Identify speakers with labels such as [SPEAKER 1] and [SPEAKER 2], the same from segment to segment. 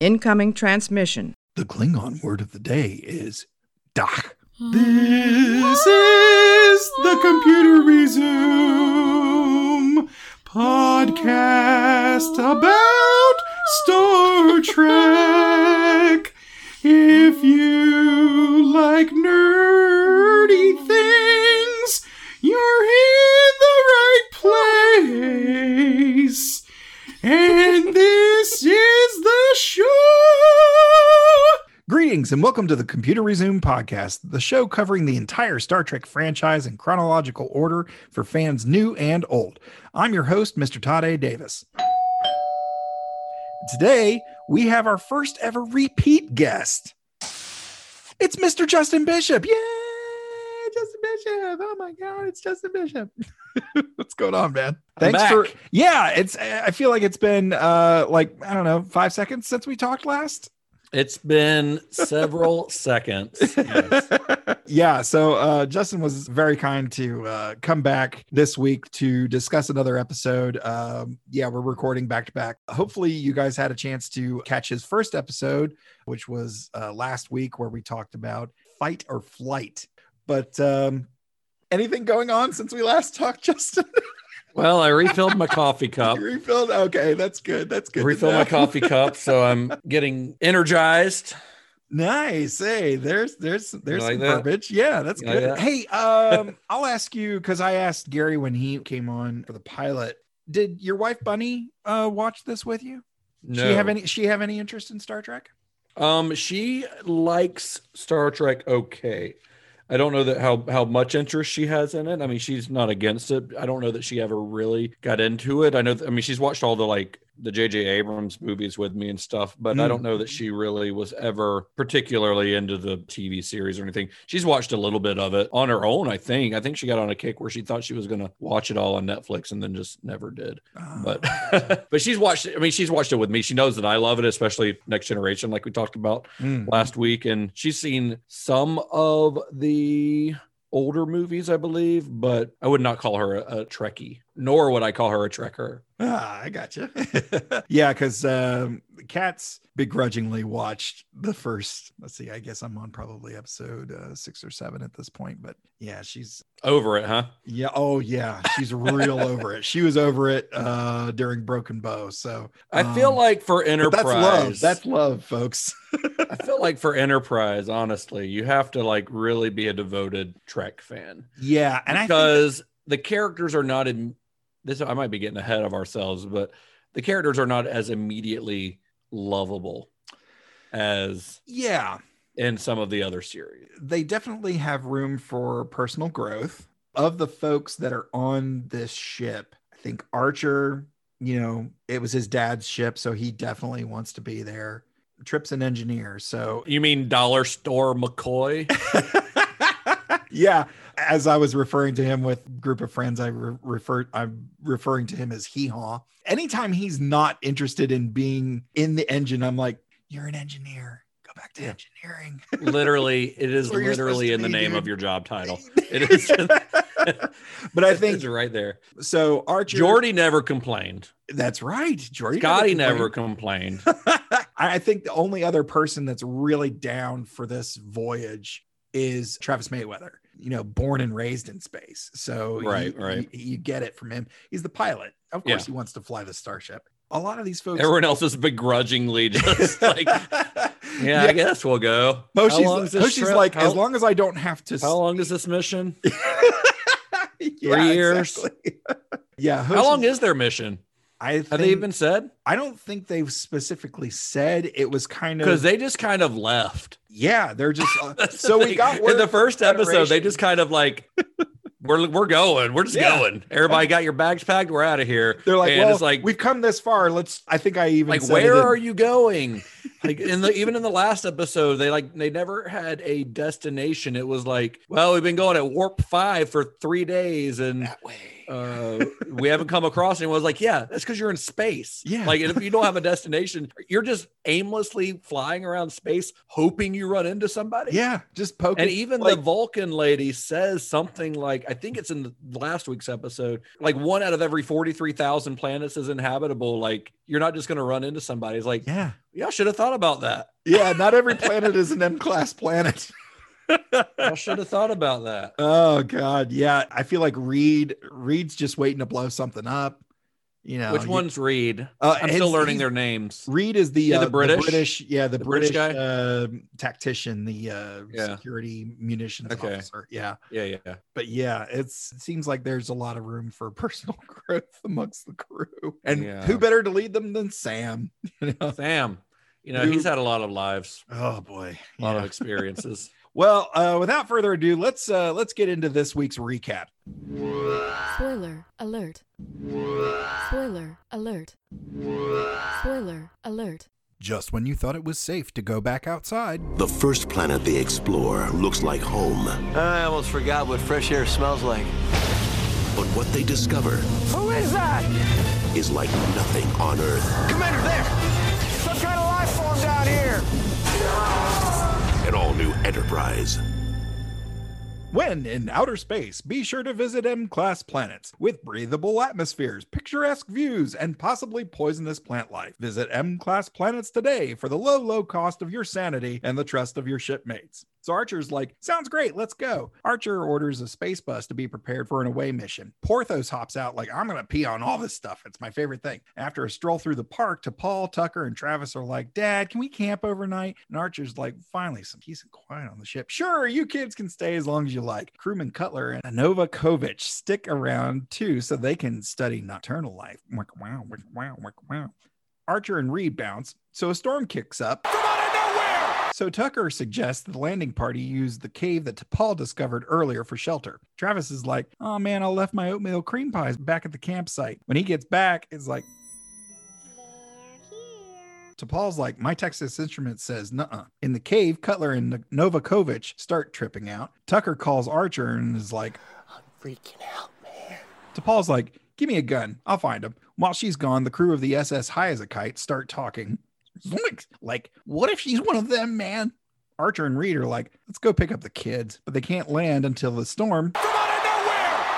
[SPEAKER 1] Incoming transmission.
[SPEAKER 2] The Klingon word of the day is Dach. Hmm.
[SPEAKER 3] This is the Computer Resume podcast about Star Trek. If you like nerdy things, you're in the right place. And this is the show.
[SPEAKER 2] Greetings and welcome to the Computer Resume podcast, the show covering the entire Star Trek franchise in chronological order for fans new and old. I'm your host, Mr. Todd A. Davis. Today, we have our first ever repeat guest. It's Mr. Justin Bishop. Yay! Justin Bishop. Oh my God, it's Justin Bishop. What's going on, man?
[SPEAKER 3] I'm
[SPEAKER 2] Thanks for yeah. It's I feel like it's been uh like I don't know five seconds since we talked last.
[SPEAKER 3] It's been several seconds. Yes.
[SPEAKER 2] yeah so uh justin was very kind to uh come back this week to discuss another episode um yeah we're recording back to back hopefully you guys had a chance to catch his first episode which was uh last week where we talked about fight or flight but um anything going on since we last talked justin
[SPEAKER 3] Well, I refilled my coffee cup.
[SPEAKER 2] you refilled okay that's good that's good
[SPEAKER 3] Refilled my coffee cup, so I'm getting energized.
[SPEAKER 2] Nice. Hey, there's there's there's
[SPEAKER 3] like
[SPEAKER 2] some
[SPEAKER 3] that?
[SPEAKER 2] verbiage. Yeah, that's
[SPEAKER 3] You like
[SPEAKER 2] good.
[SPEAKER 3] that?
[SPEAKER 2] Hey, um, I'll ask you because I asked Gary when he came on for the pilot. Did your wife Bunny uh watch this with you?
[SPEAKER 3] No.
[SPEAKER 2] She have any she have any interest in Star Trek?
[SPEAKER 3] Um, she likes Star Trek. Okay, I don't know that how how much interest she has in it. I mean, she's not against it. I don't know that she ever really got into it. I know. I mean, she's watched all the like the J.J. Abrams movies with me and stuff, but I
[SPEAKER 2] Mm.
[SPEAKER 3] don't know that she really was ever particularly into the TV series or anything. She's watched a little bit of it on her own. I think. I think she got on a kick where she thought she was going to watch it all on Netflix and then just never did
[SPEAKER 2] Uh,
[SPEAKER 3] but but she's watched. I mean, she's watched it with me. She knows that I love it, especially Next Generation, like we talked about
[SPEAKER 2] mm,
[SPEAKER 3] last week. And she's seen some of the older movies, I believe, but I would not call her a, a Trekkie, nor would I call her a Trekker.
[SPEAKER 2] ah, I got you. yeah, because um, cats begrudgingly watched the first. Let's see. I guess I'm on probably episode uh, six or seven at this point. But yeah, she's
[SPEAKER 3] Over it, huh?
[SPEAKER 2] Yeah. Oh, yeah. She's real over it. She was over it uh during Broken Bow. So
[SPEAKER 3] I feel
[SPEAKER 2] um,
[SPEAKER 3] like for Enterprise,
[SPEAKER 2] that's love. That's love, folks.
[SPEAKER 3] I feel like for Enterprise, honestly, you have to like really be a devoted Trek fan.
[SPEAKER 2] Yeah, and
[SPEAKER 3] because the characters are not in this i might be getting ahead of ourselves but the characters are not as immediately lovable as
[SPEAKER 2] yeah,
[SPEAKER 3] in some of the other series
[SPEAKER 2] they definitely have room for personal growth. Of the folks that are on this ship, I think Archer, you know, it was his dad's ship, so he definitely wants to be there. Trip's an engineer, so
[SPEAKER 3] you mean dollar store mccoy
[SPEAKER 2] yeah as i was referring to him with group of friends i re- refer i'm referring to him as hee haw anytime he's not interested in being in the engine i'm like you're an engineer. Go back to engineering.
[SPEAKER 3] Literally it is literally in the name
[SPEAKER 2] dude.
[SPEAKER 3] of your job title. It is.
[SPEAKER 2] But i think
[SPEAKER 3] it's right there.
[SPEAKER 2] so archer
[SPEAKER 3] geordi never complained.
[SPEAKER 2] That's right. Geordi
[SPEAKER 3] scotty
[SPEAKER 2] never
[SPEAKER 3] never
[SPEAKER 2] complained. I think the only other person that's really down for this voyage is Travis Mayweather. You know, born and raised in space, so
[SPEAKER 3] Right,
[SPEAKER 2] you,
[SPEAKER 3] right.
[SPEAKER 2] You, you get it from him. He's the pilot. Of course,
[SPEAKER 3] Yeah.
[SPEAKER 2] he wants to fly the starship. A lot of these folks.
[SPEAKER 3] everyone else is begrudgingly just like yeah, i guess we'll go How long
[SPEAKER 2] Hoshi's,
[SPEAKER 3] this
[SPEAKER 2] Hoshi's like,
[SPEAKER 3] How-
[SPEAKER 2] as long as I don't have to.
[SPEAKER 3] how long is this mission
[SPEAKER 2] Yeah,
[SPEAKER 3] Three years?
[SPEAKER 2] exactly. yeah.
[SPEAKER 3] how long is their mission
[SPEAKER 2] I
[SPEAKER 3] have they even said
[SPEAKER 2] I don't think they've specifically said. It was kind of
[SPEAKER 3] because they just kind of left.
[SPEAKER 2] Yeah, they're just. uh, so we got
[SPEAKER 3] in the first episode. They just kind of like, we're we're going. We're just
[SPEAKER 2] Yeah.
[SPEAKER 3] going. Everybody got your bags packed. We're out of here.
[SPEAKER 2] They're like,
[SPEAKER 3] and
[SPEAKER 2] well,
[SPEAKER 3] it's like,
[SPEAKER 2] we've come this far. Let's. I think I even
[SPEAKER 3] like where
[SPEAKER 2] in-
[SPEAKER 3] are you going? Like in the even in the last episode, they like they never had a destination. It was like, well, we've been going at warp five for three days, and
[SPEAKER 2] that way?
[SPEAKER 3] uh, we haven't come across anyone. I was like, yeah, that's because you're in space.
[SPEAKER 2] Yeah.
[SPEAKER 3] Like, if you don't have a destination, you're just aimlessly flying around space, hoping you run into somebody.
[SPEAKER 2] Yeah, just poking.
[SPEAKER 3] And even
[SPEAKER 2] like,
[SPEAKER 3] the Vulcan lady says something like, I think it's in the last week's episode, like one out of every 43,000 planets is inhabitable. Like, you're not just going to run into somebody. It's like,
[SPEAKER 2] yeah,
[SPEAKER 3] yeah, I should have thought about that.
[SPEAKER 2] yeah. Not every planet is an M class planet.
[SPEAKER 3] I should have thought about that.
[SPEAKER 2] Oh God, yeah. I feel like Reed. Reed's just waiting to blow something up. You know,
[SPEAKER 3] Which one's Reed?
[SPEAKER 2] Uh,
[SPEAKER 3] I'm still learning their names.
[SPEAKER 2] Reed is the
[SPEAKER 3] Yeah, the
[SPEAKER 2] uh,
[SPEAKER 3] British?
[SPEAKER 2] yeah, the,
[SPEAKER 3] The
[SPEAKER 2] British,
[SPEAKER 3] British guy?
[SPEAKER 2] uh, tactician, the uh,
[SPEAKER 3] Yeah.
[SPEAKER 2] security munitions
[SPEAKER 3] Okay.
[SPEAKER 2] officer. Yeah,
[SPEAKER 3] Yeah, yeah.
[SPEAKER 2] but yeah, it's it seems like there's a lot of room for personal growth amongst the crew, and
[SPEAKER 3] Yeah.
[SPEAKER 2] who better to lead them than Sam? You know?
[SPEAKER 3] Sam, you know,
[SPEAKER 2] Who-
[SPEAKER 3] he's had a lot of lives,
[SPEAKER 2] Oh boy,
[SPEAKER 3] a lot
[SPEAKER 2] Yeah.
[SPEAKER 3] of experiences.
[SPEAKER 2] Well, uh, without further ado, let's uh, let's get into this week's recap.
[SPEAKER 4] Spoiler alert. Spoiler alert. Spoiler alert.
[SPEAKER 5] Just when you thought it was safe to go back outside,
[SPEAKER 6] The first planet they explore looks like home,
[SPEAKER 7] I almost forgot what fresh air smells like.
[SPEAKER 6] but what they discover
[SPEAKER 7] Who is that?
[SPEAKER 6] is like nothing on Earth.
[SPEAKER 7] Commander, there! Some kind of life form down here!
[SPEAKER 6] Enterprise.
[SPEAKER 2] When in outer space, be sure to visit M class planets with breathable atmospheres, picturesque views, and possibly poisonous plant life. Visit M class planets today for the low, low cost of your sanity and the trust of your shipmates. So Archer's like, sounds great, let's go. Archer orders a space bus to be prepared for an away mission. Porthos hops out like, I'm gonna pee on all this stuff. It's my favorite thing. After a stroll through the park, T'Pol, Tucker, and Travis are like, Dad, can we camp overnight? And Archer's like, finally, some peace and quiet on the ship. Sure, you kids can stay as long as you like. Crewman Cutler and Novakovich stick around too so they can study nocturnal life. Wow, wow, wow, wow, wow. Archer and Reed bounce, so a storm kicks up. So Tucker suggests the landing party use the cave that T'Pol discovered earlier for shelter. Travis is like, "Oh man, I left my oatmeal cream pies back at the campsite." When he gets back, it's like, T'Pol's like, "My Texas Instrument says, nuh uh. In the cave, Cutler and Novakovich start tripping out. Tucker calls Archer and is like,
[SPEAKER 7] I'm freaking out, man.
[SPEAKER 2] T'Pol's like, give me a gun. I'll find him. While she's gone, the crew of the SS High as a Kite start talking. Zoinks! Like, what if she's one of them, man? Archer and Reed are like, let's go pick up the kids, but they can't land until the storm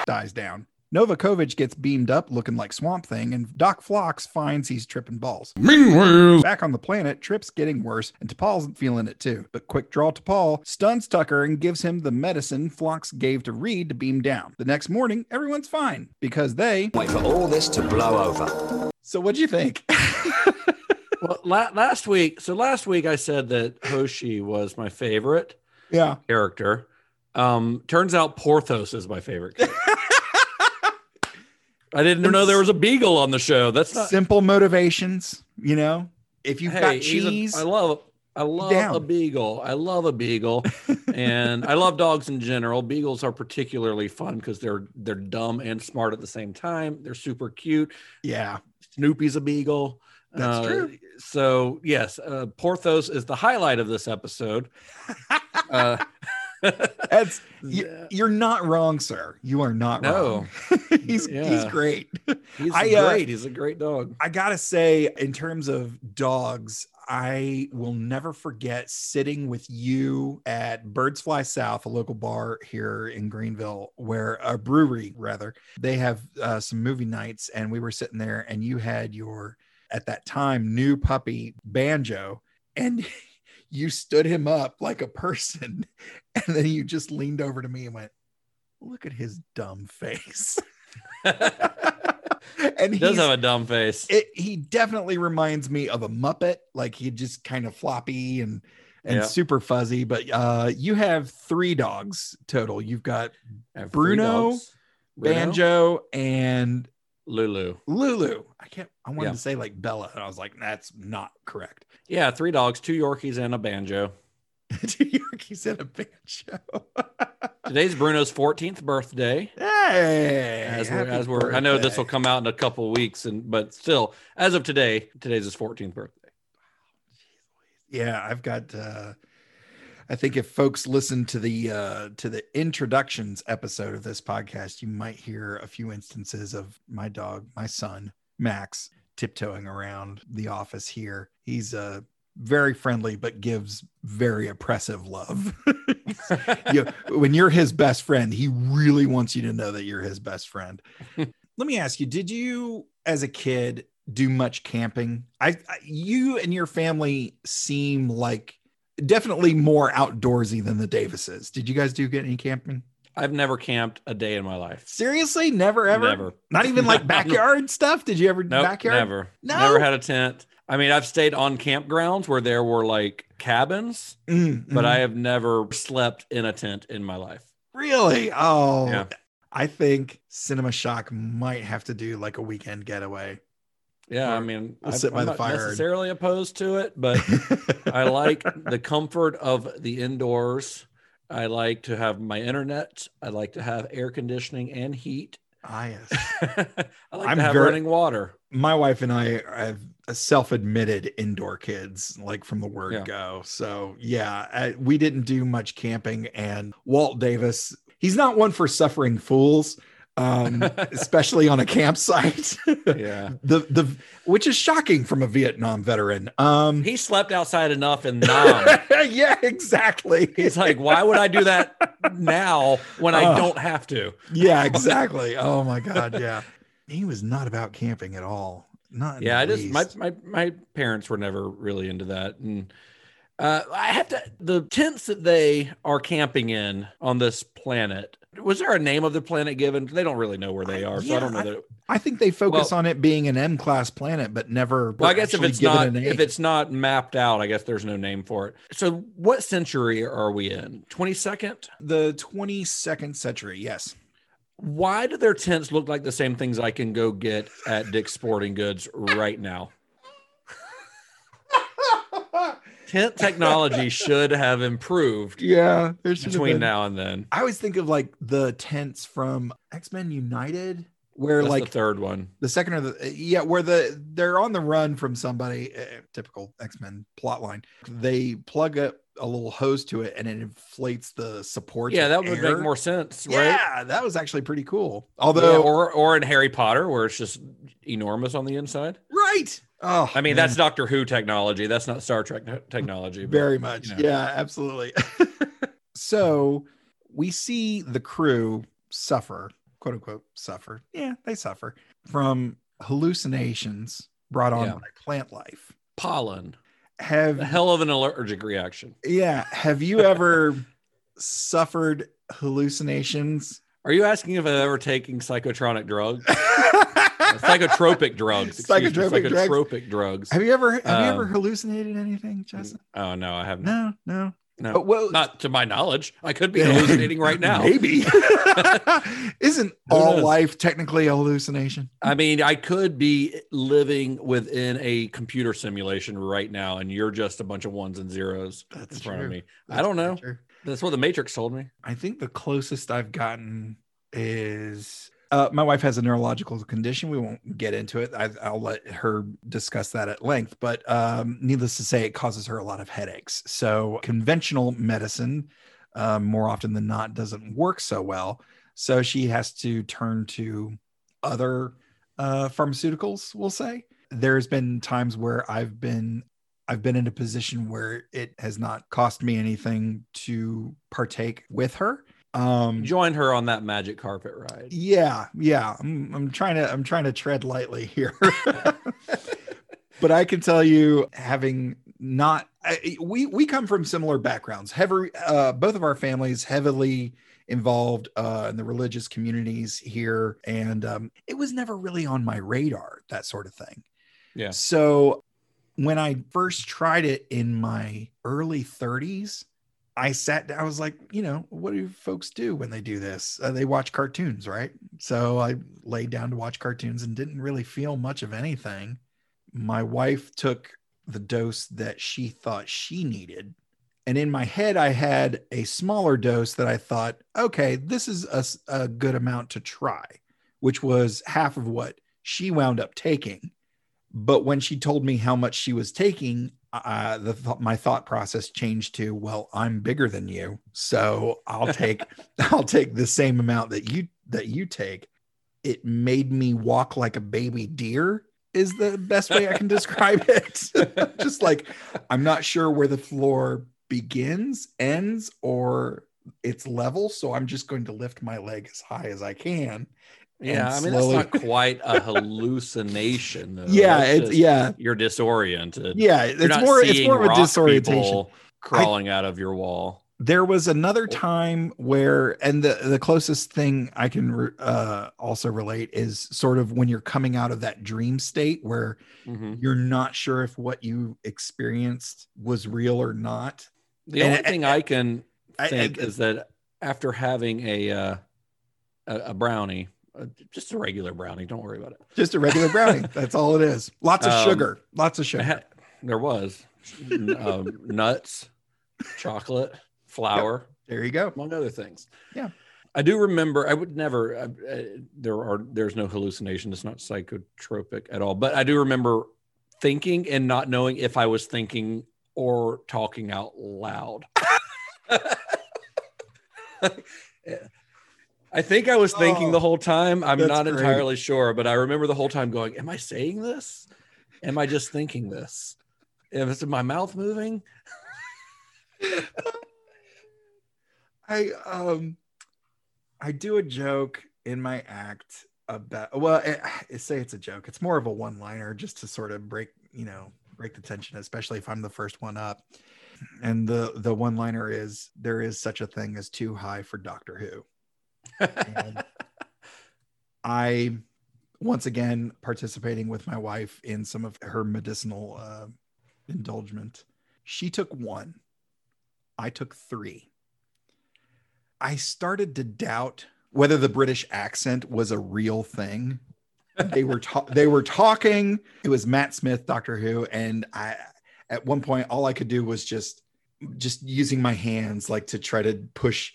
[SPEAKER 2] dies down. Novakovich gets beamed up looking like Swamp Thing, and Doc Phlox finds he's tripping balls.
[SPEAKER 5] meanwhile,
[SPEAKER 2] Back on the planet, Trip's getting worse, and T'Pol's feeling it too. But quick draw T'Pol stuns Tucker and gives him the medicine Phlox gave to Reed to beam down. The next morning, everyone's fine because they.
[SPEAKER 7] Wait for all this to blow over.
[SPEAKER 2] So, what'd you think?
[SPEAKER 3] well, la- last week, so last week I said that Hoshi was my favorite
[SPEAKER 2] yeah.
[SPEAKER 3] character. Um, turns out Porthos is my favorite character. I didn't know there was a beagle on the show. That's not
[SPEAKER 2] Simple motivations, you know? If you've
[SPEAKER 3] hey,
[SPEAKER 2] got cheese,
[SPEAKER 3] I love I love
[SPEAKER 2] down.
[SPEAKER 3] a beagle. I love a beagle. and I love dogs in general. Beagles are particularly fun because they're they're dumb and smart at the same time. They're super cute.
[SPEAKER 2] yeah.
[SPEAKER 3] Snoopy's a beagle.
[SPEAKER 2] That's
[SPEAKER 3] Uh,
[SPEAKER 2] true.
[SPEAKER 3] So yes, uh, Porthos is the highlight of this episode. uh,
[SPEAKER 2] That's you, you're not wrong, sir. You are not
[SPEAKER 3] No.
[SPEAKER 2] wrong. he's he's great.
[SPEAKER 3] he's
[SPEAKER 2] I, uh,
[SPEAKER 3] great. He's a great dog.
[SPEAKER 2] I gotta say, in terms of dogs, I will never forget sitting with you at Birds Fly South, a local bar here in Greenville, where a brewery rather they have uh, some movie nights, and we were sitting there, and you had your at that time new puppy Banjo, and you stood him up like a person, and then you just leaned over to me and went, "Look at his dumb face." and
[SPEAKER 3] He does have a dumb face.
[SPEAKER 2] it, he definitely reminds me of a Muppet, like he just kind of floppy and and
[SPEAKER 3] Yeah.
[SPEAKER 2] super fuzzy. But uh, you have three dogs total. You've got
[SPEAKER 3] I have three
[SPEAKER 2] Bruno.
[SPEAKER 3] Bruno,
[SPEAKER 2] Banjo and
[SPEAKER 3] Lulu.
[SPEAKER 2] Lulu. I can't. I wanted
[SPEAKER 3] Yeah.
[SPEAKER 2] to say like Bella, and I was like, that's not correct.
[SPEAKER 3] Yeah, three dogs, two Yorkies, and a banjo.
[SPEAKER 2] Two Yorkies and a banjo.
[SPEAKER 3] Today's Bruno's 14th birthday.
[SPEAKER 2] hey,
[SPEAKER 3] As we're, as we're I know this will come out in a couple of weeks, and but still, as of today, today's his 14th birthday.
[SPEAKER 2] yeah i've got uh i think if folks listen to the uh to the introductions episode of this podcast you might hear a few instances of my dog my son max tiptoeing around the office here he's uh very friendly, but gives very oppressive love. you, when you're his best friend, he really wants you to know that you're his best friend. Let me ask you, did you as a kid do much camping? I, I you and your family seem like definitely more outdoorsy than the Davises. Did you guys do get any camping?
[SPEAKER 3] I've never camped a day in my life.
[SPEAKER 2] Seriously? Never ever?
[SPEAKER 3] Never.
[SPEAKER 2] Not even like backyard stuff? Did you ever
[SPEAKER 3] Nope,
[SPEAKER 2] backyard?
[SPEAKER 3] never.
[SPEAKER 2] No?
[SPEAKER 3] Never had a tent. I mean, I've stayed on campgrounds where there were like cabins,
[SPEAKER 2] Mm,
[SPEAKER 3] but
[SPEAKER 2] mm.
[SPEAKER 3] I have never slept in a tent in my life.
[SPEAKER 2] Really? Oh,
[SPEAKER 3] Yeah.
[SPEAKER 2] I think Cinema Shock might have to do like a weekend getaway.
[SPEAKER 3] Yeah, I mean, I,
[SPEAKER 2] sit by
[SPEAKER 3] I'm
[SPEAKER 2] the
[SPEAKER 3] not
[SPEAKER 2] fire and-
[SPEAKER 3] necessarily opposed to it, but I like the comfort of the indoors. I like to have my internet. I like to have air conditioning and heat.
[SPEAKER 2] ah, yes.
[SPEAKER 3] I like
[SPEAKER 2] I'm
[SPEAKER 3] to have
[SPEAKER 2] very-
[SPEAKER 3] running water.
[SPEAKER 2] My wife and I have self-admitted indoor kids, like from the word
[SPEAKER 3] Yeah.
[SPEAKER 2] go. So yeah, I, we didn't do much camping. And Walt Davis, he's not one for suffering fools, um, especially on a campsite.
[SPEAKER 3] Yeah.
[SPEAKER 2] the the which is shocking from a Vietnam veteran. Um,
[SPEAKER 3] He slept outside enough in Nam.
[SPEAKER 2] yeah, exactly.
[SPEAKER 3] He's like, why would I do that now when I
[SPEAKER 2] Oh.
[SPEAKER 3] don't have to?
[SPEAKER 2] yeah, exactly. Oh my god, yeah. He was not about camping at all. Not
[SPEAKER 3] Yeah, I just my, my my parents were never really into that, and uh, I have to the tents that they are camping in on this planet. Was there a name of the planet given? They don't really know where they are, so I don't know that.
[SPEAKER 2] I think they focus
[SPEAKER 3] Well-
[SPEAKER 2] on it being an M class planet, but never.
[SPEAKER 3] Well, I guess if it's
[SPEAKER 2] given
[SPEAKER 3] not if it's not mapped out, I guess there's no name for it. So, what century are we in? Twenty second.
[SPEAKER 2] the 22nd century, yes.
[SPEAKER 3] Why do their tents look like the same things I can go get at Dick's Sporting Goods right now? Tent technology should have improved
[SPEAKER 2] Yeah,
[SPEAKER 3] between now and then.
[SPEAKER 2] I always think of like the tents from X Men United, where
[SPEAKER 3] That's
[SPEAKER 2] like
[SPEAKER 3] the third one.
[SPEAKER 2] the second or the yeah where the they're on the run from somebody uh, typical x-men plot line they plug up a little hose to it and it inflates the support
[SPEAKER 3] Yeah, that would make more sense, right?
[SPEAKER 2] yeah that was actually pretty cool
[SPEAKER 3] Yeah,
[SPEAKER 2] although
[SPEAKER 3] or or in Harry Potter where it's just enormous on the inside.
[SPEAKER 2] Right oh
[SPEAKER 3] I mean,
[SPEAKER 2] man,
[SPEAKER 3] that's Doctor Who technology. That's not Star Trek te- technology. but,
[SPEAKER 2] very much
[SPEAKER 3] you know.
[SPEAKER 2] yeah absolutely so we see the crew suffer quote unquote suffer yeah they suffer from hallucinations brought on
[SPEAKER 3] Yeah.
[SPEAKER 2] by plant life
[SPEAKER 3] Pollen.
[SPEAKER 2] have
[SPEAKER 3] A hell of an allergic reaction.
[SPEAKER 2] Yeah. Have you ever suffered hallucinations?
[SPEAKER 3] Are you asking if I've ever taken psychotronic drugs? psychotropic drugs. me,
[SPEAKER 2] Psychotropic drugs.
[SPEAKER 3] Drugs.
[SPEAKER 2] have you ever have you ever
[SPEAKER 3] Um,
[SPEAKER 2] hallucinated anything, Justin?
[SPEAKER 3] Oh no, I haven't.
[SPEAKER 2] No, no.
[SPEAKER 3] No,
[SPEAKER 2] Oh, well,
[SPEAKER 3] not to my knowledge. I could be hallucinating right now.
[SPEAKER 2] Maybe. Isn't all life technically a hallucination?
[SPEAKER 3] I mean, I could be living within a computer simulation right now, and you're just a bunch of ones and zeros
[SPEAKER 2] That's
[SPEAKER 3] in front of me.
[SPEAKER 2] That's
[SPEAKER 3] I don't know.
[SPEAKER 2] true.
[SPEAKER 3] That's what the Matrix told me.
[SPEAKER 2] I think the closest I've gotten is uh, my wife has a neurological condition. We won't get into it. I, I'll let her discuss that at length. But um, needless to say, it causes her a lot of headaches. So conventional medicine, um, more often than not, doesn't work so well. So she has to turn to other uh, pharmaceuticals. We'll say there's been times where I've been I've been in a position where it has not cost me anything to partake with her. Um,
[SPEAKER 3] Join her on that magic carpet ride.
[SPEAKER 2] yeah, yeah. I'm, I'm trying to I'm trying to tread lightly here. but I can tell you, having not I, we we come from similar backgrounds. Heavy, uh, both of our families heavily involved uh, in the religious communities here, and um, it was never really on my radar. That sort of thing.
[SPEAKER 3] Yeah.
[SPEAKER 2] So when I first tried it in my early 30s, I sat down. I was like, you know, what do folks do when they do this? Uh, they watch cartoons, right? So I laid down to watch cartoons and didn't really feel much of anything. My wife took the dose that she thought she needed. And in my head, I had a smaller dose that I thought, okay, this is a, a good amount to try, which was half of what she wound up taking. But when she told me how much she was taking, uh, the th- my thought process changed to, well, I'm bigger than you, so I'll take I'll take the same amount that you that you take. It made me walk like a baby deer is the best way I can describe it. just like I'm not sure where the floor begins, ends, or it's level. So I'm just going to lift my leg as high as I can.
[SPEAKER 3] Yeah, I mean
[SPEAKER 2] slowly-
[SPEAKER 3] that's not quite a hallucination. Though.
[SPEAKER 2] Yeah, it's
[SPEAKER 3] just-
[SPEAKER 2] yeah,
[SPEAKER 3] You're disoriented.
[SPEAKER 2] yeah.
[SPEAKER 3] You're
[SPEAKER 2] It's more. It's more of a disorientation.
[SPEAKER 3] crawling out of your wall.
[SPEAKER 2] there was another time where and the the closest thing i can uh also relate is sort of when you're coming out of that dream state where
[SPEAKER 3] Mhm.
[SPEAKER 2] you're not sure if what you experienced was real or not
[SPEAKER 3] The
[SPEAKER 2] And-
[SPEAKER 3] only thing I can
[SPEAKER 2] I- I-
[SPEAKER 3] think is that after having a uh, a, a brownie, uh, just a regular brownie, don't worry about it.
[SPEAKER 2] just a regular brownie that's all it is lots of
[SPEAKER 3] Um,
[SPEAKER 2] sugar lots of sugar
[SPEAKER 3] had, there was um, nuts, chocolate, flour,
[SPEAKER 2] there you go
[SPEAKER 3] among other things.
[SPEAKER 2] Yeah.
[SPEAKER 3] I do remember. I would never. I, I, there are. There's no hallucination. It's not psychotropic at all. But I do remember thinking and not knowing if I was thinking or talking out loud. I think I was thinking
[SPEAKER 2] Oh,
[SPEAKER 3] the whole time. I'm not
[SPEAKER 2] great.
[SPEAKER 3] entirely sure, but I remember the whole time going, "Am I saying this? Am I just thinking this? Is my mouth moving?"
[SPEAKER 2] I um I do a joke in my act about well I, I say it's a joke it's more of a one liner just to sort of break you know break the tension especially if I'm the first one up and the the one liner is there is such a thing as too high for Doctor Who I once again participating with my wife in some of her medicinal uh, indulgement she took one I took three I started to doubt whether the British accent was a real thing. they were ta- they were talking. It was Matt Smith, Doctor Who, and I at one point all I could do was just just using my hands like to try to push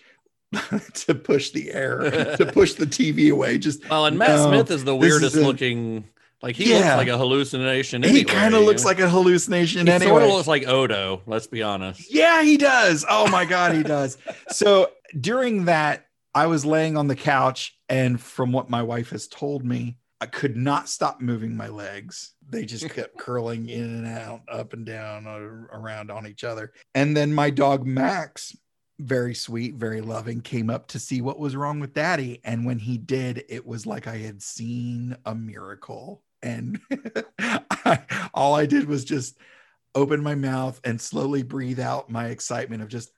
[SPEAKER 2] to push the air to push the TV away. Just
[SPEAKER 3] Well, and Matt
[SPEAKER 2] No,
[SPEAKER 3] Smith is the
[SPEAKER 2] this is
[SPEAKER 3] weirdest
[SPEAKER 2] a-
[SPEAKER 3] looking. Like he looks like a hallucination.
[SPEAKER 2] he kind of looks like a hallucination
[SPEAKER 3] He
[SPEAKER 2] anyway.
[SPEAKER 3] sort of looks like Odo. Let's be honest.
[SPEAKER 2] Yeah, he does. Oh my God, he does. So during that, I was laying on the couch, and from what my wife has told me, I could not stop moving my legs. They just kept curling in and out, up and down, around on each other. And then my dog, Max, very sweet, very loving, came up to see what was wrong with daddy. And when he did, it was like I had seen a miracle. And I, all I did was just open my mouth and slowly breathe out my excitement of just.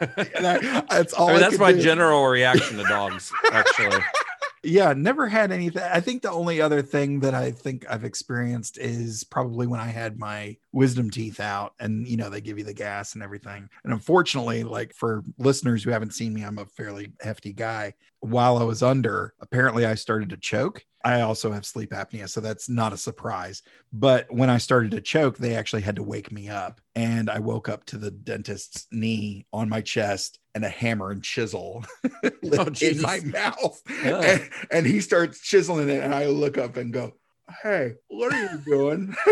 [SPEAKER 2] I, that's all.
[SPEAKER 3] I mean, that's my
[SPEAKER 2] do.
[SPEAKER 3] general reaction to dogs. Actually,
[SPEAKER 2] yeah never had anything i think the only other thing that i think i've experienced is probably when i had my wisdom teeth out and you know they give you the gas and everything. And unfortunately like for listeners who haven't seen me i'm a fairly hefty guy. While i was under apparently i started to choke i also have sleep apnea so that's not a surprise but when i started to choke they actually had to wake me up and i woke up to the dentist's knee on my chest and a hammer and chisel in
[SPEAKER 3] Jesus.
[SPEAKER 2] my mouth
[SPEAKER 3] Yeah.
[SPEAKER 2] and, and he starts chiseling it and i look up and go hey what are you doing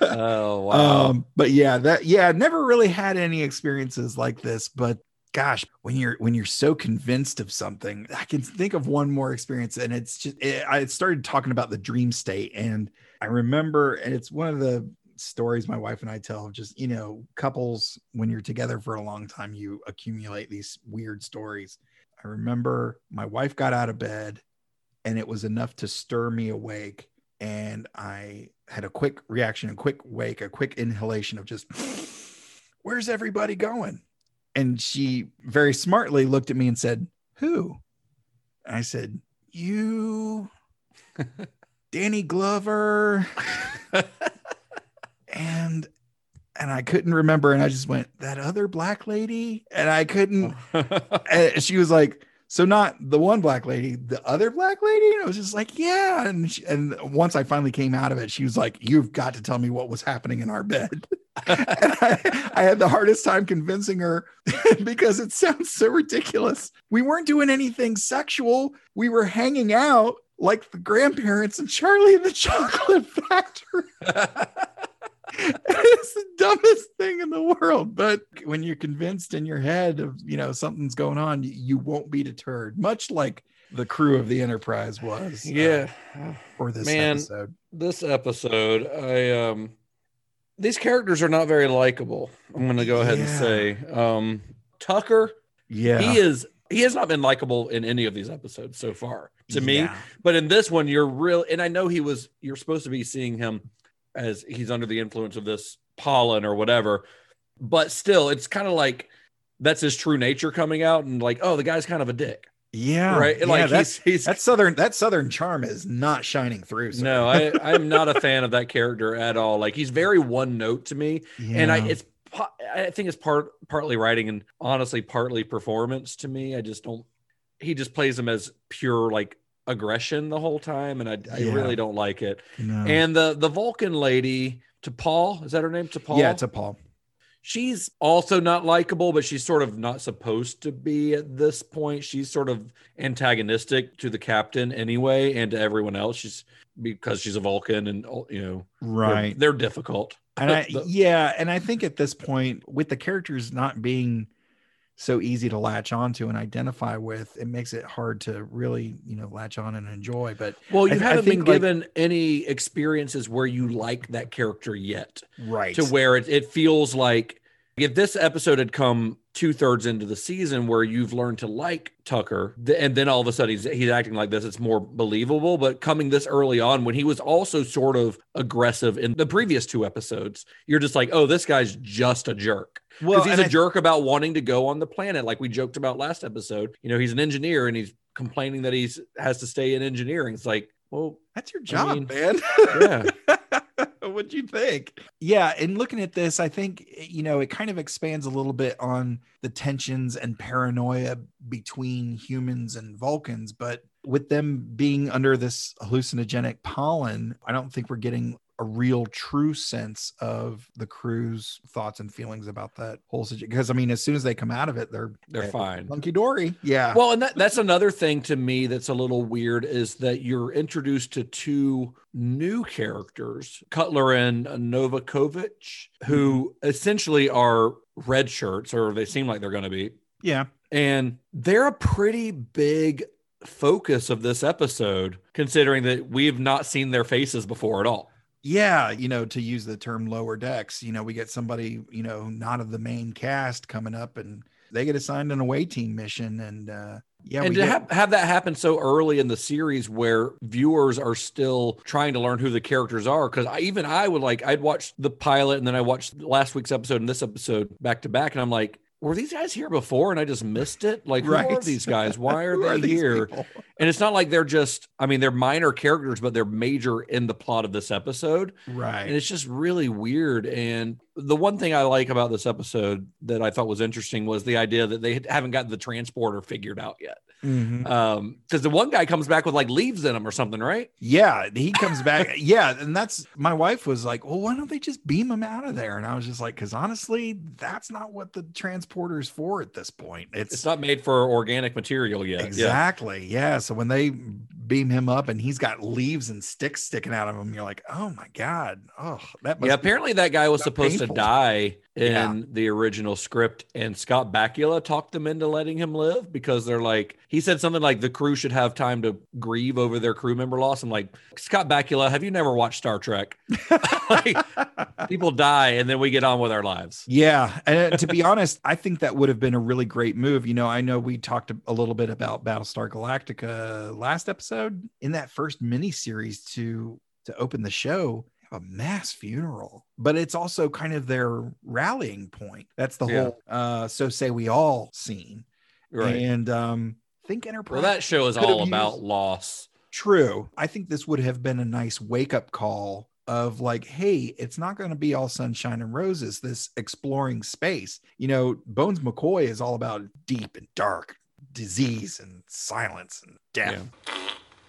[SPEAKER 3] oh wow.
[SPEAKER 2] um but yeah that yeah never really had any experiences like this but gosh when you're when you're so convinced of something i can think of one more experience and it's just it, i started talking about the dream state and i remember and it's one of the stories my wife and i tell just you know couples when you're together for a long time you accumulate these weird stories. I remember my wife got out of bed and it was enough to stir me awake and i had a quick reaction a quick wake a quick inhalation of just where's everybody going and she very smartly looked at me and said who? And i said you danny glover. And and i couldn't remember. And i just went that other black lady? And i couldn't and she was like so not the one black lady the other black lady? And i was just like yeah. And she, and once i finally came out of it she was like you've got to tell me what was happening in our bed. And I, I had the hardest time convincing her because it sounds so ridiculous. We weren't doing anything sexual. We were hanging out like the grandparents and charlie and the chocolate factory. It's the dumbest thing in the world when you're convinced in your head of you know something's going on you won't be deterred much like the crew of the Enterprise was. uh,
[SPEAKER 3] Yeah.
[SPEAKER 2] for this
[SPEAKER 3] Man.
[SPEAKER 2] episode.
[SPEAKER 3] this episode, I um these characters are not very likable. I'm gonna go ahead and say. Um Tucker,
[SPEAKER 2] Yeah.
[SPEAKER 3] he is he has not been likable in any of these episodes so far to me.
[SPEAKER 2] Yeah.
[SPEAKER 3] But in this one, you're real and I know he was you're supposed to be seeing him as he's under the influence of this pollen or whatever, but still it's kind of like that's his true nature coming out and like, oh, the guy's kind of a dick.
[SPEAKER 2] Yeah.
[SPEAKER 3] right?
[SPEAKER 2] Yeah,
[SPEAKER 3] like
[SPEAKER 2] that's,
[SPEAKER 3] he's he's
[SPEAKER 2] that southern that southern charm is not shining through. sir.
[SPEAKER 3] no, I I'm not a fan of that character at all. Like he's very one note to me. and I it's I think it's part partly writing and honestly partly performance to me. I just don't. He just plays him as pure like aggression the whole time, and I, I
[SPEAKER 2] Yeah.
[SPEAKER 3] really don't like it.
[SPEAKER 2] No.
[SPEAKER 3] And the the Vulcan lady, T'Pol, is that her name? T'Pol,
[SPEAKER 2] yeah, T'Pol.
[SPEAKER 3] She's also not likable, but she's sort of not supposed to be at this point. She's sort of antagonistic to the captain anyway, and to everyone else. She's because she's a Vulcan, and oh, you know, they're-
[SPEAKER 2] Right.
[SPEAKER 3] they're difficult.
[SPEAKER 2] And I,
[SPEAKER 3] The-
[SPEAKER 2] yeah, and I think at this point, with the characters not being so easy to latch onto and identify with, it makes it hard to really, you know, latch on and enjoy. But
[SPEAKER 3] Well, you
[SPEAKER 2] I
[SPEAKER 3] haven't been
[SPEAKER 2] think, like-
[SPEAKER 3] given any experiences where you like that character yet,
[SPEAKER 2] right
[SPEAKER 3] to where it, it feels like if this episode had come two thirds into the season where you've learned to like Tucker, and then all of a sudden he's, he's acting like this, it's more believable. But coming this early on, when he was also sort of aggressive in the previous two episodes, you're just like, oh, this guy's just a jerk. Because he's a
[SPEAKER 2] I-
[SPEAKER 3] jerk about wanting to go on the planet, like we joked about last episode. You know, he's an engineer and he's complaining that he's has to stay in engineering. It's like, well,
[SPEAKER 2] That's your job,
[SPEAKER 3] mean,
[SPEAKER 2] man.
[SPEAKER 3] yeah.
[SPEAKER 2] What'd you think? Yeah, and looking at this, I think you know it kind of expands a little bit on the tensions and paranoia between humans and Vulcans, but with them being under this hallucinogenic pollen, I don't think we're getting a real true sense of the crew's thoughts and feelings about that whole situation. Because I mean, as soon as they come out of it, they're
[SPEAKER 3] They're eh, fine.
[SPEAKER 2] Hunky dory. Yeah.
[SPEAKER 3] Well, and that, that's another thing to me that's a little weird is that you're introduced to two new characters, Cutler and Novakovich, who mm-hmm. essentially are red shirts, or they seem like they're going to be.
[SPEAKER 2] yeah.
[SPEAKER 3] And they're a pretty big focus of this episode, considering that we've not seen their faces before at all.
[SPEAKER 2] Yeah, you know, to use the term lower decks, you know, we get somebody, you know, not of the main cast coming up and they get assigned an away team mission. And uh yeah,
[SPEAKER 3] and to
[SPEAKER 2] get,
[SPEAKER 3] have, have that happen so early in the series where viewers are still trying to learn who the characters are because I, even i would like i'd watch the pilot and then i watched last week's episode and this episode back to back and i'm like were these guys here before and i just missed it like who are these guys why are they
[SPEAKER 2] these
[SPEAKER 3] here
[SPEAKER 2] people?
[SPEAKER 3] and it's not like they're just i mean they're minor characters but they're major in the plot of this episode
[SPEAKER 2] Right.
[SPEAKER 3] and it's just really weird. And the one thing I like about this episode that I thought was interesting was the idea that they haven't gotten the transporter figured out yet.
[SPEAKER 2] Mhm.
[SPEAKER 3] Um, because the one guy comes back with like leaves in him or something, right?
[SPEAKER 2] Yeah, he comes back. yeah, and that's my wife was like, "Well, why don't they just beam him out of there?" And I was just like, "Cause honestly, that's not what the transporter's for at this point. It's,
[SPEAKER 3] It's not made for organic material yet. Yeah.
[SPEAKER 2] exactly yeah. So when they beam him up and he's got leaves and sticks sticking out of him, you're like, "Oh my god, oh that must
[SPEAKER 3] Yeah, apparently that guy was supposed
[SPEAKER 2] painful.
[SPEAKER 3] to die in
[SPEAKER 2] Yeah.
[SPEAKER 3] the original script, and Scott Bakula talked them into letting him live because they're like, he said something like the crew should have time to grieve over their crew member loss. I'm like, Scott Bakula, have you never watched Star Trek? like, people die, and then we get on with our lives.
[SPEAKER 2] Yeah, and to be honest, I think that would have been a really great move. You know, I know we talked a little bit about Battlestar Galactica last episode. In that first miniseries to to open the show, a mass funeral, but it's also kind of their rallying point. That's the
[SPEAKER 3] Yeah.
[SPEAKER 2] whole uh so say we all scene.
[SPEAKER 3] Right.
[SPEAKER 2] And um think Enterprise
[SPEAKER 3] well, that show is all about
[SPEAKER 2] used-
[SPEAKER 3] loss.
[SPEAKER 2] True. I think this would have been a nice wake up call of like, hey, it's not going to be all sunshine and roses, this exploring space. You know, Bones McCoy is all about deep and dark disease and silence and death.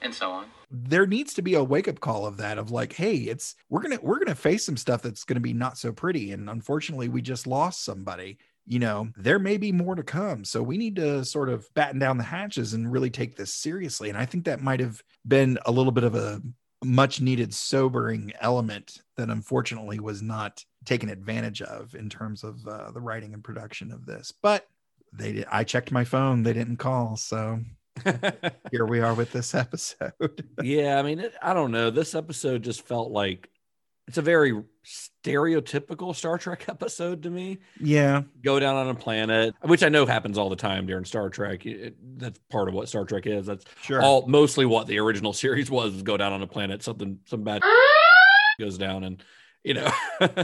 [SPEAKER 8] And so on.
[SPEAKER 2] There needs to be a wake up call of that of like, hey, it's we're to we're to face some stuff that's to be not so pretty and unfortunately we just lost somebody. You know, there may be more to come. So we need to sort of batten down the hatches and really take this seriously. And I think that might have been a little bit of a much needed sobering element that unfortunately was not taken advantage of in terms of uh, the writing and production of this. But they did. I checked my phone; they didn't call. So here we are with this episode.
[SPEAKER 3] yeah, I mean, it, I don't know. This episode just felt like it's a very stereotypical Star Trek episode to me.
[SPEAKER 2] yeah.
[SPEAKER 3] Go down on a planet, which I know happens all the time during Star Trek. It- that's part of what Star Trek is. That's
[SPEAKER 2] Sure.
[SPEAKER 3] all mostly what the original series was: is go down on a planet, something some bad goes down, and you know,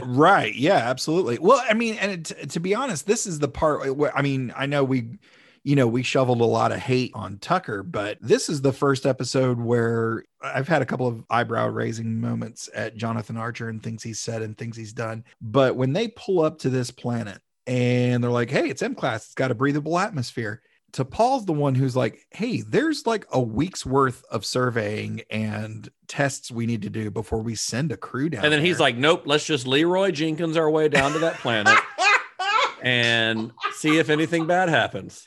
[SPEAKER 2] right yeah absolutely well i mean and it, to be honest this is the part where i mean i know we you know we shoveled a lot of hate on tucker but this is the first episode where i've had a couple of eyebrow raising moments at jonathan archer and things he's said and things he's done. But when they pull up to this planet and they're like hey it's m class. It's got a breathable atmosphere. T'Pol's the one who's like, hey, there's like a week's worth of surveying and tests we need to do before we send a crew down.
[SPEAKER 3] and then he's like, "Nope, let's just Leroy Jenkins our way down to that planet and see if anything bad happens."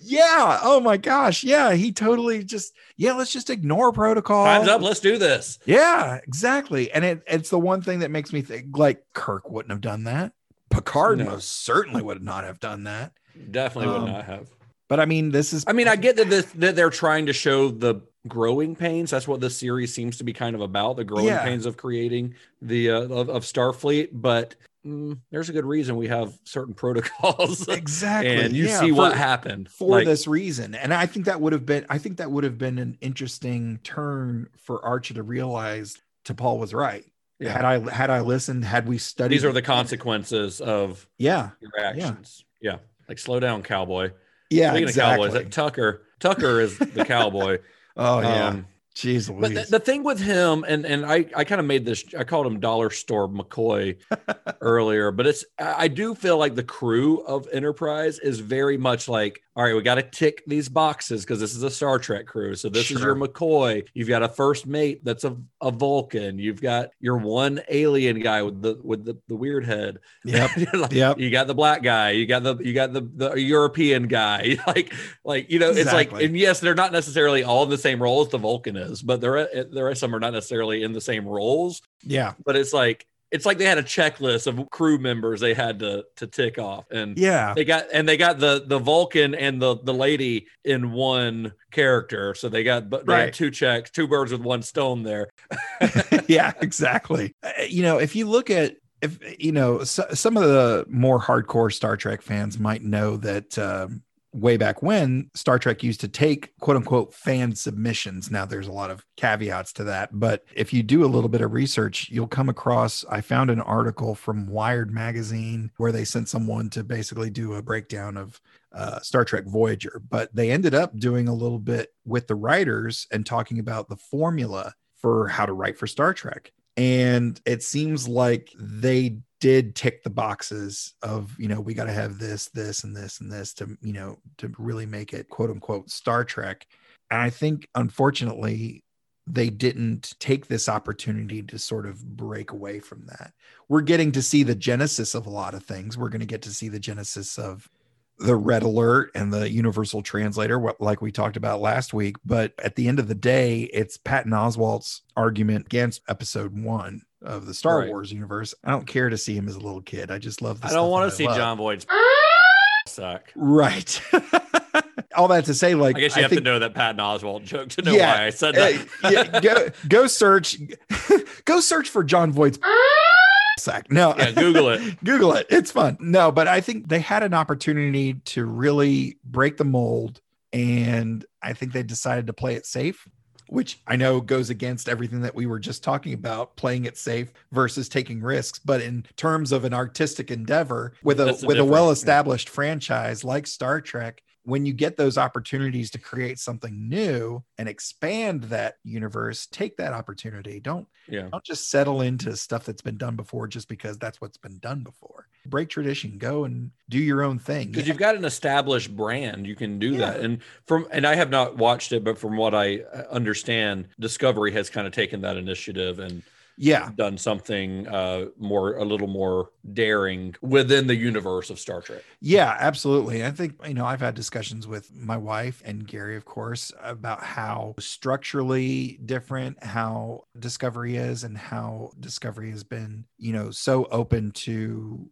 [SPEAKER 2] yeah. Oh my gosh. Yeah. He totally just, yeah, let's just ignore protocol.
[SPEAKER 3] Time's up. Let's do this.
[SPEAKER 2] Yeah, exactly. And it, it's the one thing that makes me think like Kirk wouldn't have done that. Picard
[SPEAKER 3] No.
[SPEAKER 2] most certainly would not have done that.
[SPEAKER 3] Definitely would
[SPEAKER 2] Um,
[SPEAKER 3] not have.
[SPEAKER 2] But I mean, this is,
[SPEAKER 3] I mean, I get that this that they're trying to show the growing pains. That's what this series seems to be kind of about: the growing
[SPEAKER 2] Yeah.
[SPEAKER 3] pains of creating the uh, of, of Starfleet. But mm, there's a good reason we have certain protocols,
[SPEAKER 2] exactly.
[SPEAKER 3] and you
[SPEAKER 2] yeah,
[SPEAKER 3] see what happened
[SPEAKER 2] for
[SPEAKER 3] Like,
[SPEAKER 2] this reason. And I think that would have been, I think that would have been an interesting turn for Archer to realize T'Pol was right.
[SPEAKER 3] Yeah.
[SPEAKER 2] Had I had I listened, had we studied,
[SPEAKER 3] These are the consequences of
[SPEAKER 2] Yeah,
[SPEAKER 3] your actions. Yeah, like slow down, cowboy.
[SPEAKER 2] yeah,
[SPEAKER 3] Speaking
[SPEAKER 2] exactly.
[SPEAKER 3] of cowboys, Tucker, Tucker is the cowboy.
[SPEAKER 2] oh yeah,
[SPEAKER 3] Um,
[SPEAKER 2] jeez
[SPEAKER 3] But the, the thing with him, and and I I kind of made this. I called him Dollar Store McCoy earlier, but it's I do feel like the crew of Enterprise is very much like, all right, we got to tick these boxes because this is a Star Trek crew. So this is your McCoy. You've got a first mate that's a, a Vulcan. You've got your one alien guy with the with the, the weird head.
[SPEAKER 2] Yep.
[SPEAKER 3] Like,
[SPEAKER 2] Yep.
[SPEAKER 3] You got the black guy. You got the you got the the European guy. like like you know, it's like and yes, they're not necessarily all in the same role as the Vulcan is, but there are there are some are not necessarily in the same roles.
[SPEAKER 2] yeah,
[SPEAKER 3] But it's like it's like they had a checklist of crew members they had to to tick off, and
[SPEAKER 2] yeah,
[SPEAKER 3] they got and they got the the Vulcan and the the lady in one character, so they got but they
[SPEAKER 2] Right.
[SPEAKER 3] two checks, two birds with one stone there.
[SPEAKER 2] yeah, exactly. Uh, You know, if you look at if you know so, some of the more hardcore Star Trek fans might know that um, way back when Star Trek used to take quote unquote fan submissions. Now there's a lot of caveats to that, but if you do a little bit of research, you'll come across. I found an article from Wired magazine where they sent someone to basically do a breakdown of uh, Star Trek Voyager, but they ended up doing a little bit with the writers and talking about the formula for how to write for Star Trek. And it seems like they did tick the boxes of, you know, we got to have this, this, and this, and this to, you know, to really make it quote unquote Star Trek. And I think, unfortunately, they didn't take this opportunity to sort of break away from that. We're getting to see the genesis of a lot of things. We're going to get to see the genesis of the red alert and the universal translator what like we talked about last week but at the end of the day it's patton oswalt's argument against episode one of the star
[SPEAKER 3] Right.
[SPEAKER 2] wars universe i don't care to see him as a little kid i just love the
[SPEAKER 3] I don't
[SPEAKER 2] stuff
[SPEAKER 3] want to see
[SPEAKER 2] love.
[SPEAKER 3] Jon Voight's suck.
[SPEAKER 2] right all that to say like
[SPEAKER 3] I guess you have
[SPEAKER 2] think,
[SPEAKER 3] to know that Patton Oswalt joke to know
[SPEAKER 2] Yeah,
[SPEAKER 3] why I said
[SPEAKER 2] uh,
[SPEAKER 3] that.
[SPEAKER 2] yeah, go, go search go search for jon voight's sack no
[SPEAKER 3] yeah, Google it.
[SPEAKER 2] Google it. It's fun. No, but I think they had an opportunity to really break the mold. And I think they decided to play it safe, which I know goes against everything that we were just talking about, playing it safe versus taking risks. But in terms of an artistic endeavor with a
[SPEAKER 3] That's
[SPEAKER 2] with a well-established franchise like Star Trek, when you get those opportunities to create something new and expand that universe, take that opportunity. Don't
[SPEAKER 3] Yeah.
[SPEAKER 2] don't just settle into stuff that's been done before just because that's what's been done before. Break tradition, go and do your own thing.
[SPEAKER 3] because you've got an established brand you can do
[SPEAKER 2] Yeah.
[SPEAKER 3] that and from and i have not watched it but from what i uh, understand discovery has kind of taken that initiative and
[SPEAKER 2] yeah,
[SPEAKER 3] done something uh more a little more daring within the universe of star trek
[SPEAKER 2] yeah, absolutely. I think, you know, I've had discussions with my wife and Gary, of course, about how structurally different how Discovery is and how Discovery has been, you know, so open to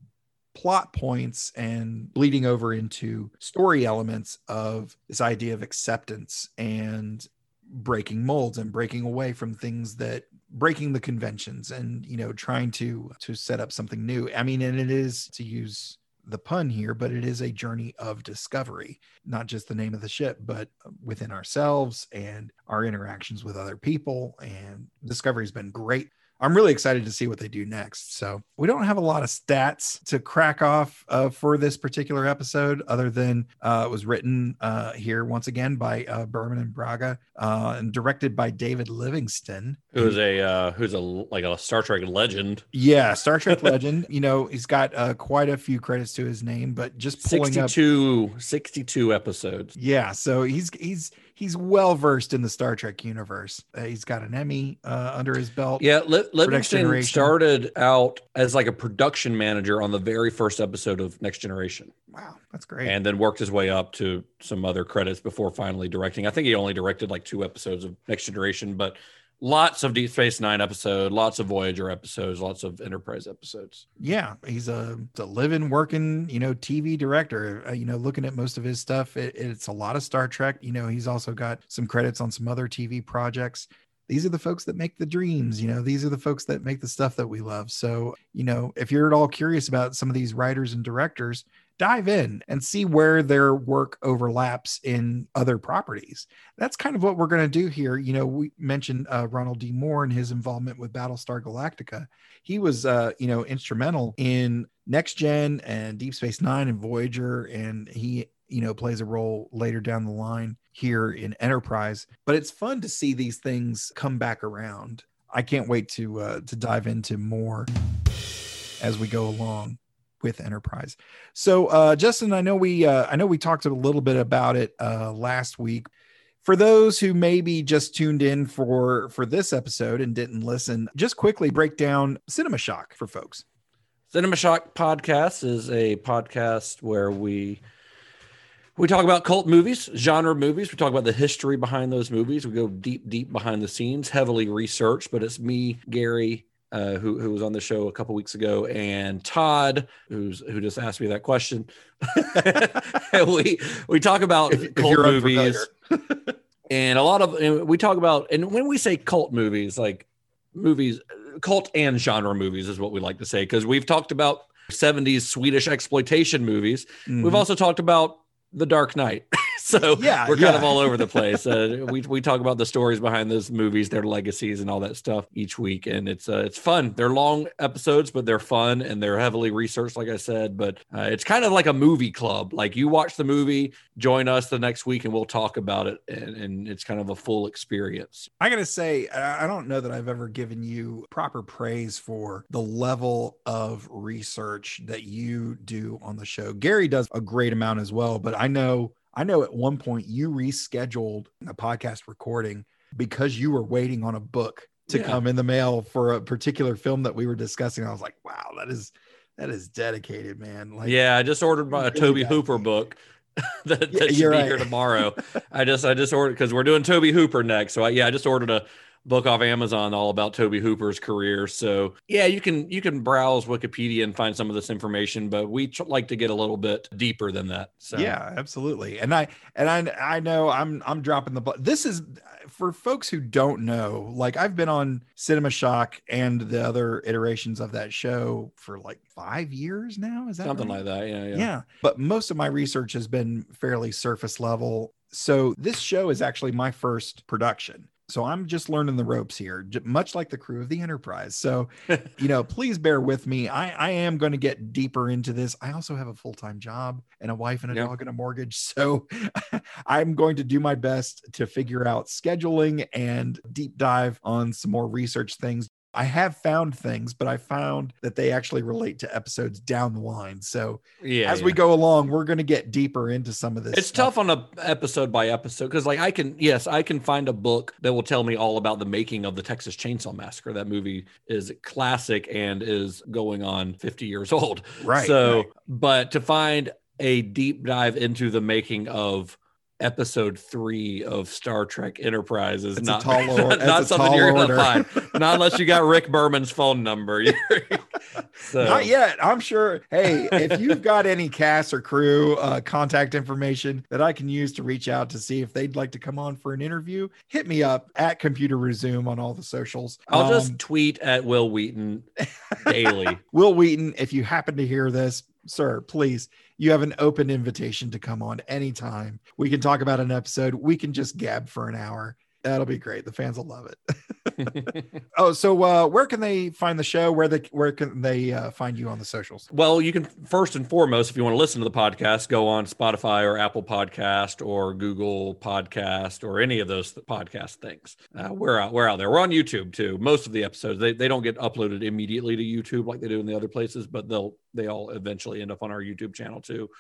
[SPEAKER 2] plot points and bleeding over into story elements of this idea of acceptance and breaking molds and breaking away from things that breaking the conventions and you know trying to to set up something new. I mean and it is to use the pun here but it is a journey of discovery not just the name of the ship but within ourselves and our interactions with other people. And discovery's been great I'm really excited to see what they do next. So we don't have a lot of stats to crack off uh, for this particular episode, other than uh, it was written uh, here once again by uh, Berman and Braga uh, and directed by David Livingston,
[SPEAKER 3] Who's a uh, who's a like a Star Trek legend.
[SPEAKER 2] Yeah, Star Trek legend. You know, he's got uh, quite a few credits to his name, but just pulling up
[SPEAKER 3] 62, 62 episodes.
[SPEAKER 2] Yeah, so he's he's he's well versed in the Star Trek universe. Uh, he's got an Emmy uh, under his belt.
[SPEAKER 3] Yeah, Li- Livingston started out as like a production manager on the very first episode of Next Generation,
[SPEAKER 2] Wow, that's great.
[SPEAKER 3] and then worked his way up to some other credits before finally directing. I think he only directed like two episodes of Next Generation, but lots of Deep Space Nine episode, lots of Voyager episodes, lots of Enterprise episodes.
[SPEAKER 2] yeah, he's a, a living, working, you know, TV director. Uh, you know, looking at most of his stuff, it, it's a lot of Star Trek. You know, he's also got some credits on some other TV projects. These are the folks that make the dreams. You know, these are the folks that make the stuff that we love. So, you know, if you're at all curious about some of these writers and directors, dive in and see where their work overlaps in other properties. That's kind of what we're going to do here. You know, we mentioned uh, Ronald D. Moore and his involvement with Battlestar Galactica. He was, uh, you know, instrumental in Next Gen and Deep Space Nine and Voyager, and he, you know, plays a role later down the line here in Enterprise. But it's fun to see these things come back around. I can't wait to uh, to dive into more as we go along with enterprise so uh justin i know we uh i know we talked a little bit about it uh last week for those who maybe just tuned in for for this episode and didn't listen just quickly break down cinema shock for folks
[SPEAKER 3] Cinema Shock podcast is a podcast where we we talk about cult movies, genre movies. We talk about the history behind those movies. We go deep, deep behind the scenes, heavily researched. But it's me, Gary, uh, who who was on the show a couple weeks ago, and Todd, who's who just asked me that question. we we talk about
[SPEAKER 2] If- if
[SPEAKER 3] cult
[SPEAKER 2] you're
[SPEAKER 3] movies, and a lot of and we talk about and when we say cult movies, like movies, cult and genre movies is what we like to say because we've talked about 70s Swedish exploitation movies. We've
[SPEAKER 2] Mhm.
[SPEAKER 3] also talked about The Dark Knight. so
[SPEAKER 2] Yeah,
[SPEAKER 3] we're kind of all over the place. Uh, we, we talk about the stories behind those movies, their legacies, and all that stuff each week, and it's uh, it's fun. They're long episodes, but they're fun and they're heavily researched, like I said. But uh, it's kind of like a movie club. Like you watch the movie, join us the next week, and we'll talk about it, and, and it's kind of a full experience.
[SPEAKER 2] I gotta say, I don't know that I've ever given you proper praise for the level of research that you do on the show. Gary does a great amount as well, but I know, I know at one point you rescheduled a podcast recording because you were waiting on a book to
[SPEAKER 3] Yeah.
[SPEAKER 2] come in the mail for a particular film that we were discussing. I was like, wow, that is that is dedicated, man. Like,
[SPEAKER 3] yeah, I just ordered my, a
[SPEAKER 2] Tobe
[SPEAKER 3] Hooper
[SPEAKER 2] me.
[SPEAKER 3] book. that,
[SPEAKER 2] Yeah,
[SPEAKER 3] should
[SPEAKER 2] you're
[SPEAKER 3] be
[SPEAKER 2] right.
[SPEAKER 3] here tomorrow. I just I just ordered because we're doing Tobe Hooper next. So I, yeah, I just ordered a book off Amazon all about Tobe Hooper's career. So yeah, you can you can browse Wikipedia and find some of this information, but we tr- like to get a little bit deeper than that. So
[SPEAKER 2] Yeah, absolutely. And I and I I know I'm I'm dropping the. This is for folks who don't know. Like I've been on Cinema Shock and the other iterations of that show for like five years now. Is that
[SPEAKER 3] something
[SPEAKER 2] right?
[SPEAKER 3] like that. Yeah, yeah.
[SPEAKER 2] Yeah. But most of my research has been fairly surface level. So this show is actually my first production. So I'm just learning the ropes here, much like the crew of the Enterprise. So, you know, please bear with me. I, I am going to get deeper into this. I also have a full time job and a wife and a
[SPEAKER 3] Yeah.
[SPEAKER 2] dog and a mortgage. So I'm going to do my best to figure out scheduling and deep dive on some more research things. I have found things, but I found that they actually relate to episodes down the line. So
[SPEAKER 3] yeah.
[SPEAKER 2] as we go along, we're going to get deeper into some of this.
[SPEAKER 3] It's
[SPEAKER 2] stuff.
[SPEAKER 3] tough on a episode by episode because, like, I can yes, I can find a book that will tell me all about the making of the Texas Chainsaw Massacre. That movie is classic and is going on fifty years old.
[SPEAKER 2] Right,
[SPEAKER 3] So,
[SPEAKER 2] right.
[SPEAKER 3] but to find a deep dive into the making of episode three of Star Trek Enterprise is
[SPEAKER 2] It's a
[SPEAKER 3] not
[SPEAKER 2] tall order-
[SPEAKER 3] not,
[SPEAKER 2] a
[SPEAKER 3] something
[SPEAKER 2] tall
[SPEAKER 3] you're
[SPEAKER 2] order.
[SPEAKER 3] gonna find. Not unless you got Rick Berman's phone number. so,
[SPEAKER 2] Not yet. I'm sure. Hey, if you've got any cast or crew uh, contact information that I can use to reach out to see if they'd like to come on for an interview, hit me up at Computer Resume on all the socials.
[SPEAKER 3] I'll
[SPEAKER 2] Um,
[SPEAKER 3] just tweet at Wil Wheaton daily.
[SPEAKER 2] Wil Wheaton, if you happen to hear this, sir, please, you have an open invitation to come on anytime. We can talk about an episode. We can just gab for an hour. That'll be great. The fans will love it. oh, so uh, where can they find the show? Where they where can they uh, find you on the socials?
[SPEAKER 3] Well, you can first and foremost, if you want to listen to the podcast, go on Spotify or Apple Podcast or Google Podcast or any of those podcast things. Uh, we're out. We're out there. We're on YouTube too. Most of the episodes they, they don't get uploaded immediately to YouTube like they do in the other places, but they'll they all eventually end up on our YouTube channel too.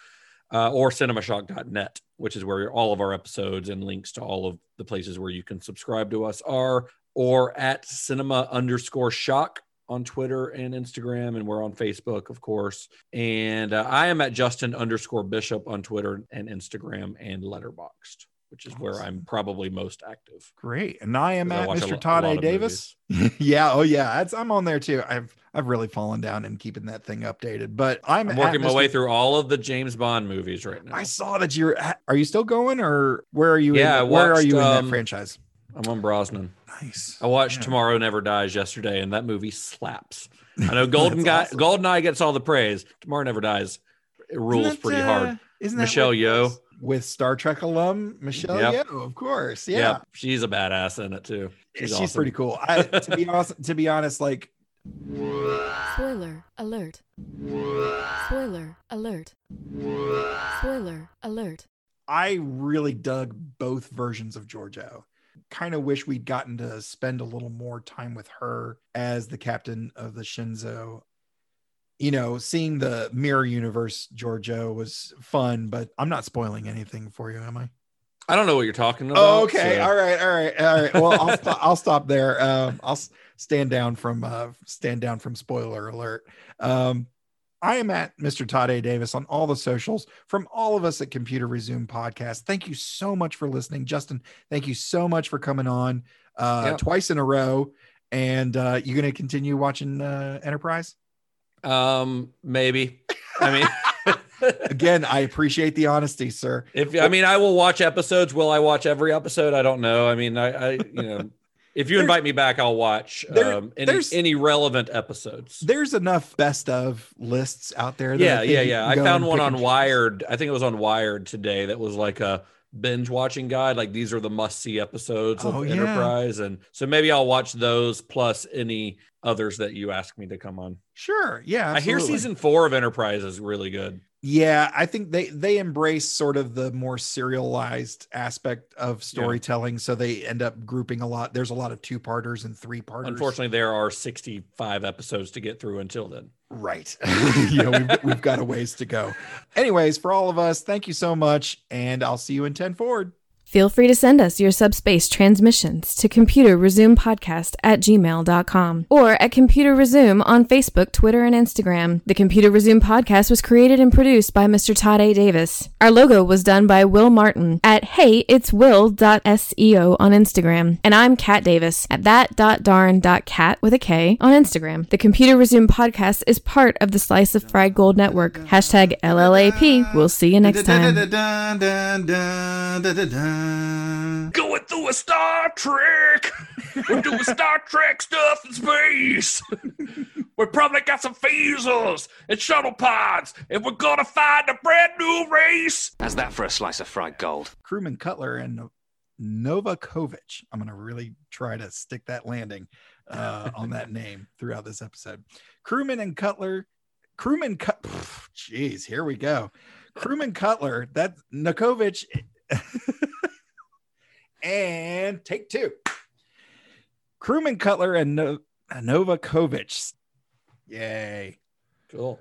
[SPEAKER 3] Uh, or cinemashock.net, which is where all of our episodes and links to all of the places where you can subscribe to us are, or at cinema underscore shock on Twitter and Instagram, and we're on Facebook, of course. And uh, I am at Justin underscore Bishop on Twitter and Instagram and Letterboxd, which is where I'm probably most active.
[SPEAKER 2] Great. And I am at
[SPEAKER 3] a
[SPEAKER 2] Mr.
[SPEAKER 3] a
[SPEAKER 2] Todd A. Davis. yeah. Oh yeah. That's, I'm on there too. I've I've really fallen down in keeping that thing updated. But I'm,
[SPEAKER 3] I'm working my
[SPEAKER 2] Mr.
[SPEAKER 3] way through all of the James Bond movies right now.
[SPEAKER 2] I saw that you're at, are you still going or where are you?
[SPEAKER 3] Yeah, I
[SPEAKER 2] in, where are you in that
[SPEAKER 3] um,
[SPEAKER 2] franchise?
[SPEAKER 3] I'm on Brosnan.
[SPEAKER 2] Nice.
[SPEAKER 3] I watched
[SPEAKER 2] Yeah.
[SPEAKER 3] Tomorrow Never Dies yesterday, and that movie slaps. I know Golden Guy,
[SPEAKER 2] awesome.
[SPEAKER 3] Golden Eye gets all the praise. Tomorrow Never Dies. It rules
[SPEAKER 2] that,
[SPEAKER 3] pretty
[SPEAKER 2] uh,
[SPEAKER 3] hard.
[SPEAKER 2] Isn't that
[SPEAKER 3] Michelle Yeoh.
[SPEAKER 2] Is? with Star Trek alum Michelle
[SPEAKER 3] Yep.
[SPEAKER 2] Yeoh, of course.
[SPEAKER 3] Yeah.
[SPEAKER 2] Yeah,
[SPEAKER 3] she's a badass in it too.
[SPEAKER 2] she's,
[SPEAKER 3] awesome.
[SPEAKER 2] pretty cool. I, to be honest, to be honest, like
[SPEAKER 4] Spoiler alert. Spoiler alert. Spoiler alert.
[SPEAKER 2] I really dug both versions of Georgiou. Kind of wish we'd gotten to spend a little more time with her as the captain of the Shenzhou. You know, seeing the mirror universe Georgiou was fun, but I'm not spoiling anything for you, am I?
[SPEAKER 3] I don't know what you're talking about.
[SPEAKER 2] Oh, okay.
[SPEAKER 3] so-
[SPEAKER 2] All right. All right. All right. Well, I'll, st- I'll stop there. Um, I'll stand down from uh, stand down from spoiler alert. Um, I am at Mr. Todd A. Davis on all the socials from all of us at Computer Resume Podcast. Thank you so much for listening. Justin, thank you so much for coming on uh,
[SPEAKER 3] Yep.
[SPEAKER 2] twice in a row. And uh, you going to continue watching uh, Enterprise?
[SPEAKER 3] Um, maybe. I mean,
[SPEAKER 2] Again, I appreciate the honesty, sir.
[SPEAKER 3] if I mean, I will watch episodes. Will I watch every episode? I don't know. I mean, I, I you know, if you
[SPEAKER 2] There's-
[SPEAKER 3] invite me back, I'll watch
[SPEAKER 2] There-
[SPEAKER 3] um, any any relevant episodes.
[SPEAKER 2] There's enough best of lists out there.
[SPEAKER 3] Yeah, yeah, yeah. I found one on. Wired. I think it was on Wired today. That was like a binge watching guide. Like these are the must see episodes of
[SPEAKER 2] Oh, yeah.
[SPEAKER 3] Enterprise, and so maybe I'll watch those plus any others that you ask me to come on.
[SPEAKER 2] Sure. Yeah.
[SPEAKER 3] I hear season four of Enterprise is really good.
[SPEAKER 2] Yeah, I think they they embrace sort of the more serialized aspect of storytelling, so they end up grouping a lot. There's a lot of two parters and three parters.
[SPEAKER 3] Unfortunately, there are 65 episodes to get through until then.
[SPEAKER 2] Right? you know, we've, we've got a ways to go. Anyways, for all of us, thank you so much, and I'll see you in ten forward.
[SPEAKER 8] Feel free to send us your subspace transmissions to computerresumepodcast resume podcast at gmail.com or at computer resume on Facebook, Twitter, and Instagram. The Computer Resume podcast was created and produced by Mr. Todd A. Davis. Our logo was done by Will Martin at heyitswill.seo on Instagram. And I'm Kat Davis at that.darn.cat with a K on Instagram. The Computer Resume podcast is part of the Slice of Fried Gold Network. Hashtag LLAP. We'll see you next time.
[SPEAKER 3] Going through a Star Trek. We're doing Star Trek stuff in space. we probably got some phasers and shuttle pods, and we're gonna find a brand new race.
[SPEAKER 9] How's that for a slice of fried gold?
[SPEAKER 2] Crewman Cutler and Novakovich. I'm gonna really try to stick that landing uh, on that name throughout this episode. Crewman and Cutler. Crewman Cut. Jeez, here we go. Crewman Cutler. That Nakovic. and take two. Crewman Cutler and no- Novakovich. Yay.
[SPEAKER 3] Cool.